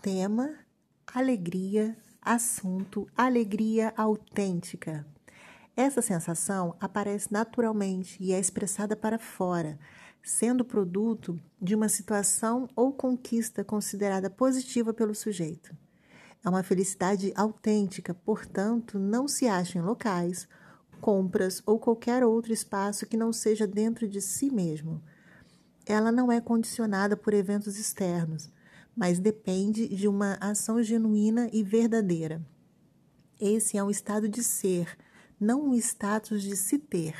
tema, alegria, assunto, alegria autêntica. Essa sensação aparece naturalmente e é expressada para fora, sendo produto de uma situação ou conquista considerada positiva pelo sujeito. É uma felicidade autêntica, portanto, não se acha em locais, compras ou qualquer outro espaço que não seja dentro de si mesmo. Ela não é condicionada por eventos externos, mas depende de uma ação genuína e verdadeira. Esse é um estado de ser, não um status de se ter.